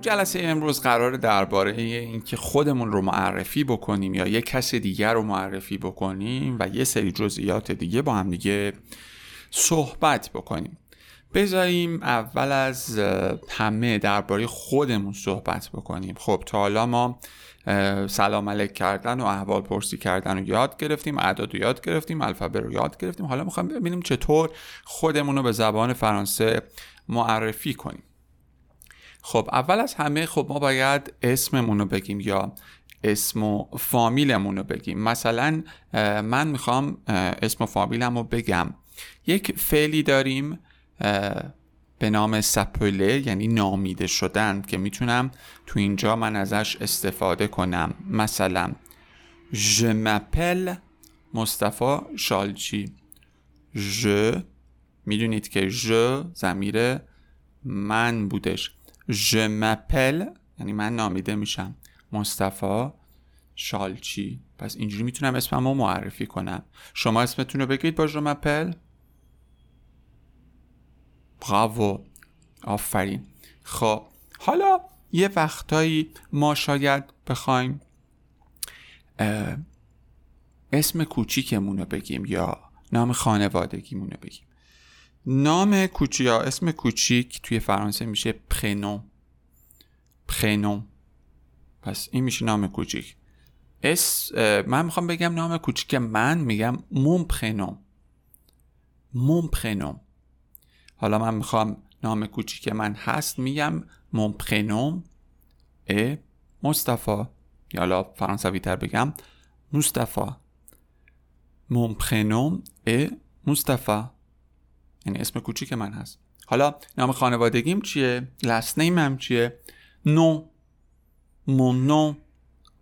جلسه امروز قرار درباره اینکه خودمون رو معرفی بکنیم یا یک کس دیگر رو معرفی بکنیم و یه سری جزئیات دیگه با هم دیگه صحبت بکنیم. بذاریم اول از همه درباره خودمون صحبت بکنیم. خب تا حالا ما سلام علیک کردن و احوال پرسی کردن رو یاد گرفتیم اعداد رو یاد گرفتیم الفبه رو یاد گرفتیم. حالا می‌خوایم ببینیم چطور خودمون رو به زبان فرانسه معرفی کنیم. خب اول از همه خب ما باید اسممون رو بگیم یا اسم و فامیلمون رو بگیم. مثلا من می‌خوام اسم و فامیلم رو بگم. یک فعلی داریم به نام سپله یعنی نامیده شدن که می‌تونم تو اینجا من ازش استفاده کنم. مثلا Je m'appelle مصطفی شالچی. ژ می‌دونید که ژ زمیر من بودش. Je m'appelle یعنی من نامیده میشم. مصطفی شالچی. پس اینجوری می‌تونم اسمم رو معرفی کنم. شما اسمتون رو بگید با Je m'appelle. براوو آفرین. خب حالا یه وقتایی ما شاید بخوایم اسم کوچیکمون رو بگیم یا نام خانوادگیمون رو بگیم. نام کوچیک یا اسم کوچیک توی فرانسه میشه پرنون. پرنون. پس این میشه نام کوچیک. اس من می‌خوام بگم نام کوچیک من میگم مون پرنون. مون پرنون. حالا من می‌خوام نام کوچیک من هست میگم مون پرنون. ا مصطفی. یا حالا فرانسوی تر بگم مصطفی. مون پرنون ا مصطفی. یعنی اسم کوچیک من هست. حالا نام خانوادگیم چیه؟ لست نیمم چیه؟ نو مون نو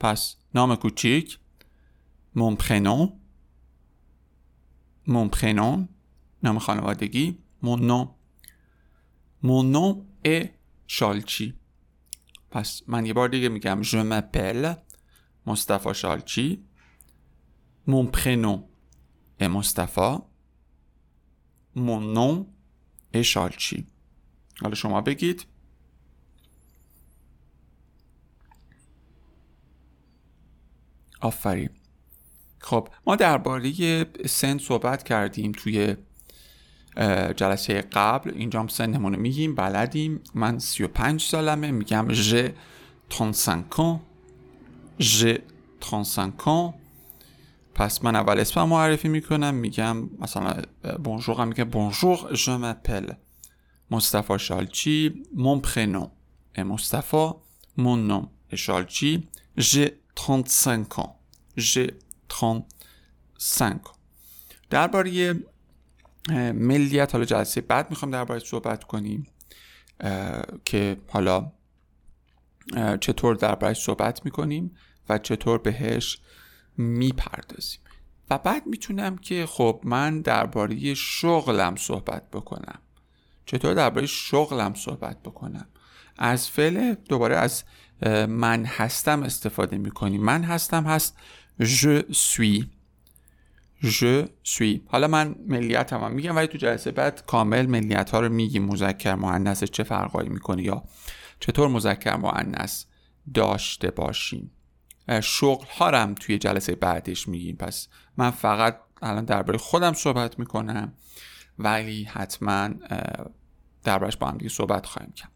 پس نام کوچیک. مون پرنون مون پرنون نام خانوادگی. مون نو مون نو ا شالچی پس من یه بار دیگه میگم. Je m'appelle مصطفی شالچی مون پرنون ا مصطفی mon nom est شالچی حالا شما بگید. آفرین. خب ما درباره سن صحبت کردیم توی جلسه قبل. اینجا هم سنمون میگیم بلدیم. من 35 سالمه میگم ژ 35 ans ژ 35 ans پس من اول اسمم معرفی می‌کنم میگم مثلا بونجور هم میگم بونجور je m'appelle مصطفی شالچی mon prénom est مصطفی mon nom شالچی j'ai 35 ans j'ai 35 ans. درباره ملیت حالا جلسه بعد می‌خوام درباره صحبت کنیم که حالا چطور درباره صحبت می‌کنیم و چطور بهش می‌پردازیم. و بعد می‌تونم که خب من درباره شغلم صحبت بکنم. چطور درباره شغلم صحبت بکنم؟ از فعل دوباره از من هستم استفاده می‌کنیم. من هستم هست je suis. Je suis. حالا من ملیت هم, هم میگم ولی تو جلسه بعد کامل ملیت ها رو میگیم. مذکر مؤنث چه فرقایی می‌کنه یا چطور مذکر مؤنث داشته باشیم؟ شغل هارم توی جلسه بعدش میگیم پس من فقط الان درباره خودم صحبت می‌کنم ولی حتما دربارش با هم دیگه صحبت خواهیم کرد.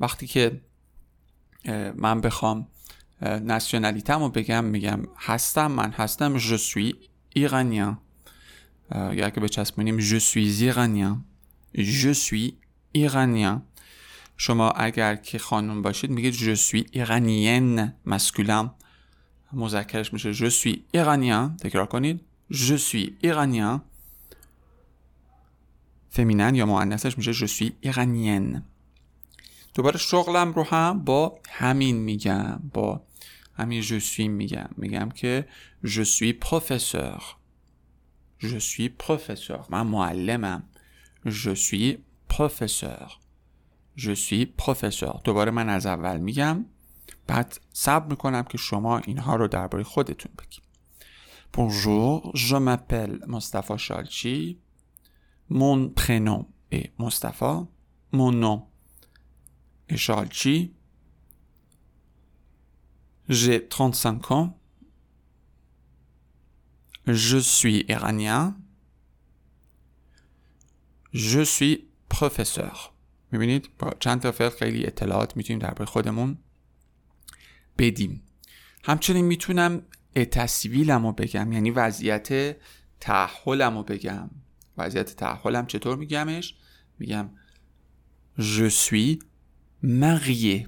وقتی که من بخوام ناسیونالیتم رو بگم میگم هستم من هستم je suis iranien یا اگه بچسبونیم je suis iranien je suis iranien شما اگر که خانم باشید میگید je suis iranienne masculin مذکرش میشه je suis iranien تکرار کنید je suis iranien فمینن یا مؤنثش میشه je suis iranienne دوباره شغلم رو هم با همین میگم با همین je suis میگم میگم که je suis professeur je suis professeur من معلمم je suis professeur je suis professeur دوباره من از اول میگم بعد صبر میکنم که شما اینها رو درباره خودتون بگید Bonjour, je m'appelle Mustafa Shalchi. Mon prénom est Mustafa. Mon nom est Shalchi. J'ai 35 ans. Je suis iranien. Je suis professeur. می‌بینید؟ با چند تا فعل خیلی اطلاعات می‌تونیم درباره خودمون بدیم. همچنین می‌تونم تصویلم رو بگم یعنی وضعیت تحولم رو بگم. وضعیت تحولم چطور میگمش؟ میگم je suis marié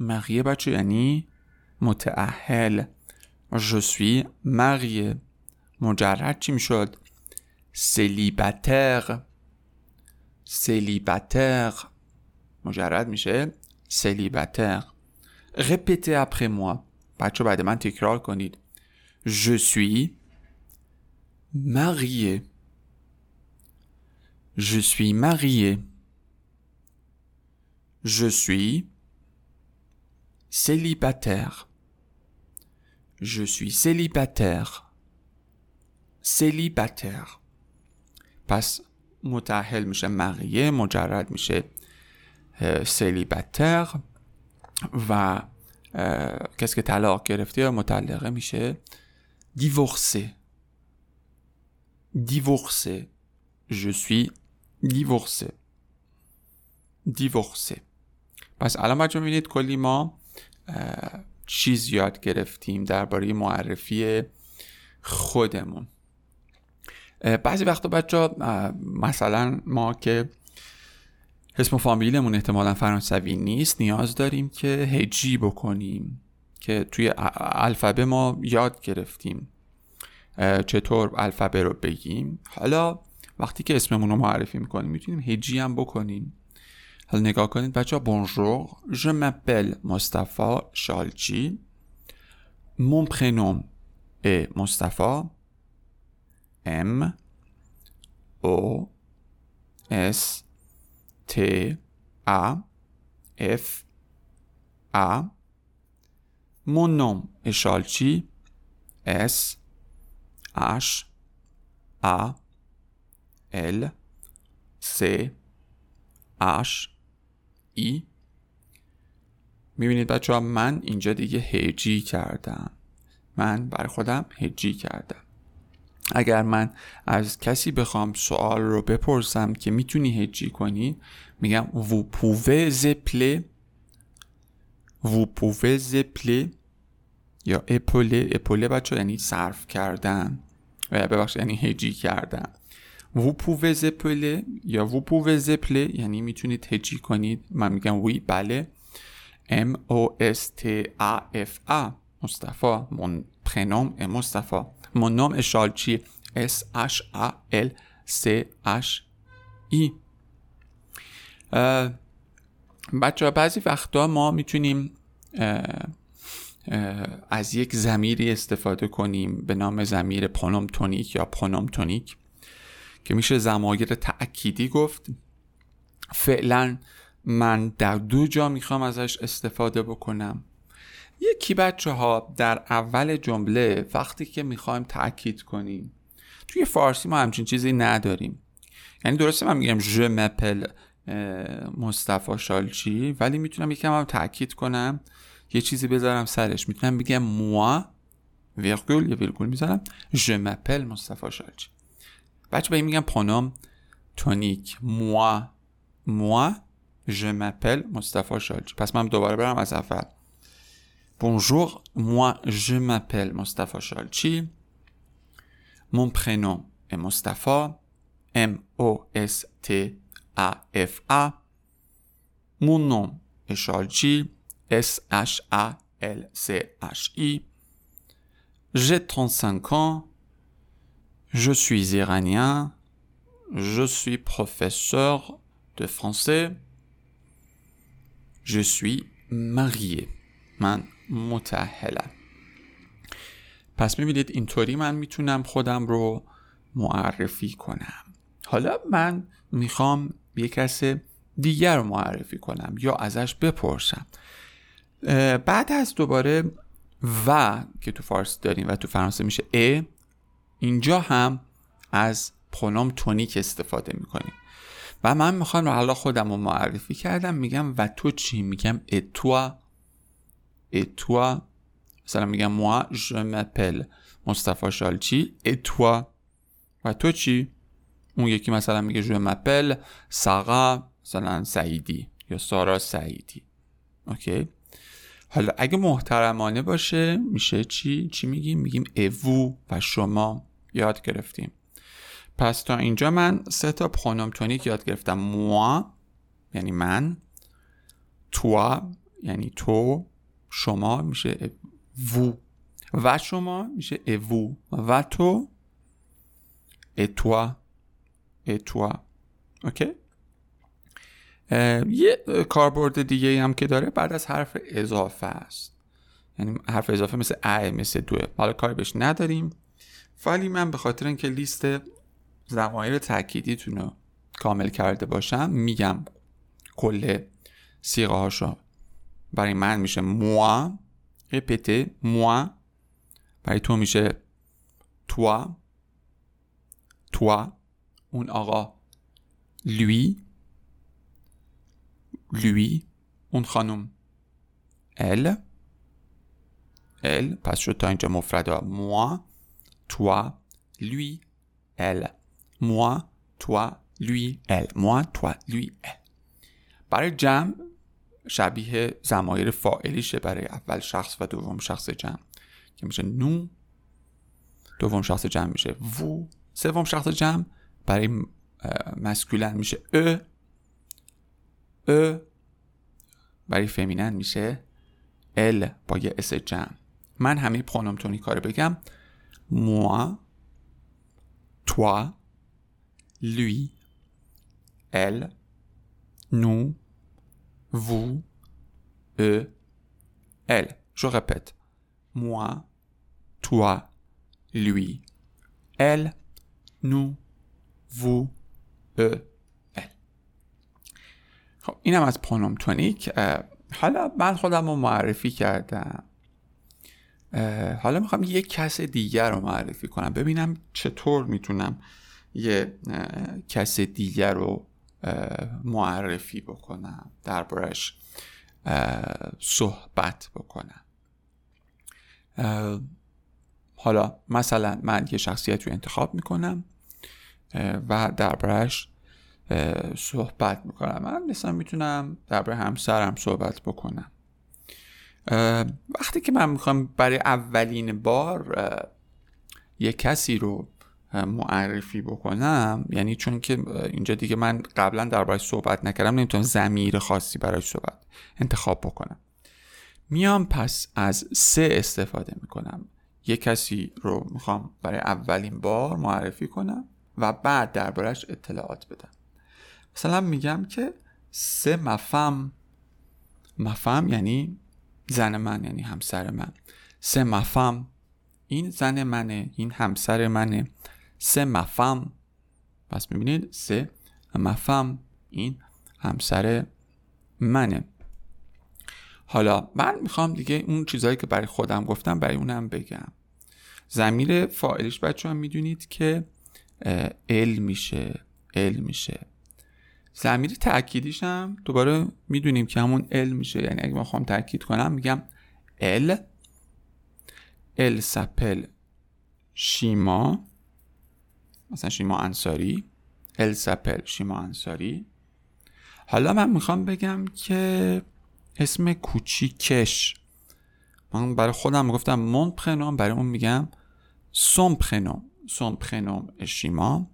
marié بچه یعنی متعهل je suis marié مجرد چی می‌شد؟ Célibataire célibataire مجرد میشه célibataire répétez après moi بچه بعد من تکرار کنید Je suis marié. Je suis marié. Je suis célibataire. Je suis célibataire. Célibataire. Passe متأهل میشه marié مجرد میشه célibataire و کسی که طلاق گرفته یا مطلقه میشه divorcé. Divorcé. Je suis divorcé. divorcé. پس الان بچه می‌بینید کلی ما چیز یاد گرفتیم درباره معرفی خودمون بعضی وقتا بچه مثلا ما که اسم و فامیلمون احتمالا فرانسوی نیست نیاز داریم که هجی بکنیم که توی الفبه ما یاد گرفتیم. چطور الفبه رو بگیم. حالا وقتی که اسممون رو معرفی می‌کنیم می‌تونیم هجی هم بکنیم. حالا نگاه کنید بچه ها بونجور je m'appelle مصطفی شالچی prénom est مصطفی M O S T A F A. Mon nom est Shalchi. S H A L C H I. می‌بینید بچه ها من اینجا دیگه هجی کردم. من بر خودم هجی کردم. اگر من از کسی بخوام سوال رو بپرسم که می‌تونی هجی کنی میگم vous pouvez appeler vous pouvez appeler یا اپوله اپوله بچه یعنی صرف کردن ببخشید یعنی هجی کردن. vous pouvez appeler یا vous pouvez appeler یعنی می‌تونید هجی کنید. من میگم وی بله. M O S T A F A مصطفی prénom est مصطفی. Mon nom est Shalchi S H A L C H I. بچه بعضی وقتا ما می‌تونیم از یک زمیری استفاده کنیم به نام زمیر تونیک یا تونیک که میشه زمایر تأکیدی گفت. فعلا من در دو جا می‌خوام ازش استفاده بکنم. یکی بچه ها در اول جمله وقتی که می‌خوایم تأکید کنیم توی فارسی ما همچین چیزی نداریم. یعنی درسته من میگم je m'appelle مصطفی شالچی ولی می‌تونم یکم هم تاکید کنم یه چیزی بذارم سرش. می‌تونم بگم moi ویرگول یه ویرگول می‌ذارم. je m'appelle مصطفی شالچی. بچه به میگم پانام تونیک موا موا ژ مپل مصطفی شالچی. پس من دوباره برم از اول. Bonjour, moi je m'appelle Mustafa Shalchi. Mon prénom est Mustafa. M-O-S-T-A-F-A. Mon nom est Shalchi. S-H-A-L-C-H-I. J'ai 35 ans. Je suis iranien. Je suis professeur de français. Je suis marié. متحلم پس می‌بینید اینطوری من می‌تونم خودم رو معرفی کنم. حالا من می‌خوام یه کس دیگر رو معرفی کنم یا ازش بپرسم. بعد از دوباره و که تو فارسی داریم و تو فرانسه میشه ا اینجا هم از پرونوم تونیک استفاده می‌کنیم. و من می‌خوام حالا خودم رو معرفی کردم میگم و تو چی؟ میگم اتوا اتوا مثلا میگم moi je m'appelle مصطفی شالچی اتوا و تو چی اون یکی مثلا میگه je m'appelle ساقا مثلا سعیدی یا سارا سعیدی اوکی حالا اگه محترمانه باشه میشه چی؟ چی میگیم؟ میگیم اوو و شما یاد گرفتیم. پس تا اینجا من سه تا پرونوم تونیک یاد گرفتم. موا یعنی من. توا یعنی تو. شما میشه وو. و شما میشه اوو و تو اتوا اتوا اوکی؟ یه کاربرد دیگه هم که داره بعد از حرف اضافه است. یعنی حرف اضافه مثل ا مثل دوه حالا کاری بهش نداریم. ولی من به خاطر اینکه لیست زمایر تأکیدیتون رو کامل کرده باشم میگم کل سیغه هاشو برای من میشه موا. رپته موا. برای تو میشه توا. توا. اون آقا. لوی. لوی. اون خانم. ال. ال. پس شد تا اینجا مفرد موا. توا. لوی. ال. موا. توا. لوی. ال. موا. توا. لوی. ال. برای جمع شبیه زمایر فائلیشه برای اول شخص و دوم شخص جمع که میشه نو دوم شخص جمع میشه وو سوم شخص جمع برای مسکولن میشه ا ا برای فمینن میشه ال با یه اس جمع. من همه پرونوم تونی کار بگم. موا toi lui elle nous vous eux elle je répète. Moi toi lui. Elle nous vous eux خب اینم از پرونوم تونیک حالا من خودم رو معرفی کردم. حالا می‌خوام یک کس دیگر رو معرفی کنم. ببینم چطور می‌تونم یه کس دیگر رو معرفی بکنم دربارش صحبت بکنم. حالا مثلا من یه شخصیت رو انتخاب می‌کنم و دربارش صحبت می‌کنم. من مثلا می‌تونم درباره همسرم صحبت بکنم. وقتی که من می‌خوام برای اولین بار یه کسی رو معرفی بکنم. یعنی چون که اینجا دیگه من قبلا درباره صحبت نکردم نمی‌تونم زمیر خاصی برای صحبت انتخاب بکنم. میام پس از سه استفاده می‌کنم. یه کسی رو می‌خوام برای اولین بار معرفی کنم و بعد دربارش اطلاعات بدم. مثلا میگم که سه مفهم مفهم یعنی زن من یعنی همسر من. سه مفهم این زن منه این همسر منه. سه مفهم پس می‌بینید سه مفهم این همسر منه. حالا من می‌خوام دیگه اون چیزهایی که برای خودم گفتم برای اونم بگم. زمیر فاعلش بچه هم می‌دونید که ال میشه. ال میشه. زمیر تأکیدیش هم دوباره می‌دونیم که همون ال میشه. یعنی اگه خواهم تأکید کنم میگم elle elle s'appelle شیما. مثلا شیما انصاری elle s'appelle شیما انصاری حالا من می‌خوام بگم که اسم کوچیکش من برای خودم گفتم mon prénom برای اون میگم son prénom son prénom شیما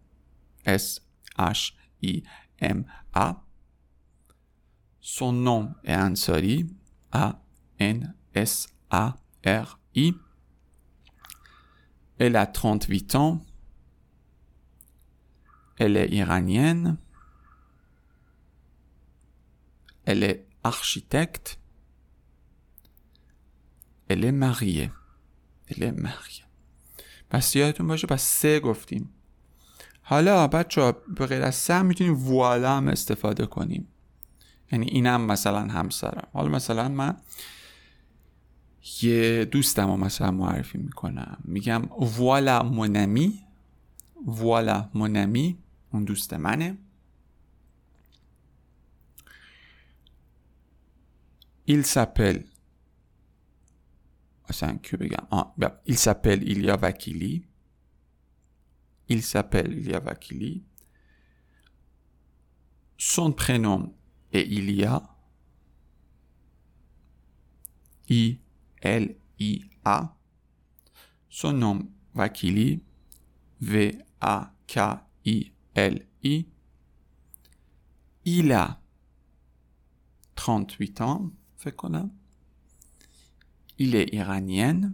S H I M A. Son nom est Ansari, A N S A R I. Elle a 38 ans. Elle est iranienne. Elle est architecte. Elle est mariée. Elle est mariée. پس یادتون باشه پس سه گفتیم. حالا بچه به غیر از سه می‌تونیم والا هم استفاده کنیم. یعنی اینم مثلا همسرم. حالا مثلا من یه دوستم رو مثلا معرفی می‌کنم. میگم والا منمی والا منمی اون دوست منه il s'appelle مثلا که بگم il s'appelle Ilya Vakili il s'appelle Ilya Vakili son prénom est Ilya I L I A son nom Vakili V A K I L I il a 38 ans fait qu'on a il est iranien.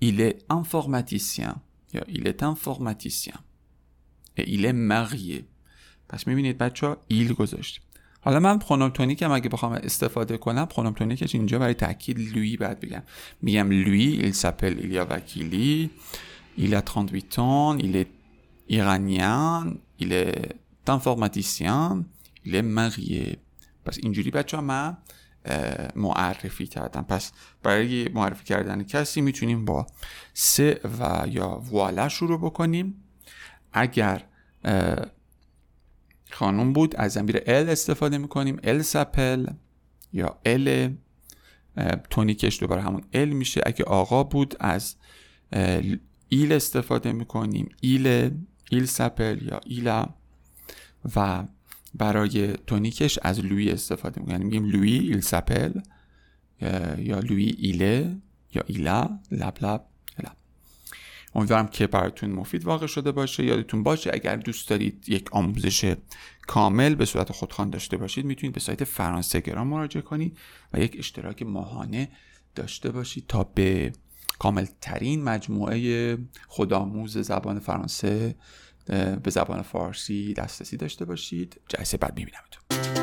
Il est informaticien. Il est informaticien. Et il est marié. پس میبینید بچه ها ایل گذاشت حالا من پرونوم اگه بخوام استفاده کنم پرونوم تونیکش اینجا برای تاکید لوی بعد بگم. میگم لوی s'appelle Ilya Vakili il a 38 ans il est informaticien il est marié. پس اینجوری بچه من معرفی کردم. پس برای معرفی کردن کسی می‌تونیم با c'est و یا voilà شروع بکنیم. اگر خانم بود. از ضمیر elle استفاده می‌کنیم. elle s'appelle یا elle. tonique ش دوباره همون elle میشه. اگه آقا بود از il استفاده می‌کنیم. il il s'appelle یا il a و برای تونیکش از لوی استفاده می‌کنیم. یعنی میگیم لوی ایل سپل یا لوی ایله یا ایلا. لب لب. امیدوارم که براتون مفید واقع شده باشه. یادتون باشه اگر دوست دارید یک آموزش کامل به صورت خودخوان داشته باشید می‌تونید به سایت فرانسه گرام مراجعه کنید و یک اشتراک ماهانه داشته باشید تا به کامل ترین مجموعه خودآموز زبان فرانسه به زبان فارسی دسترسی داشته باشید. جلسه بعد میبینمتون.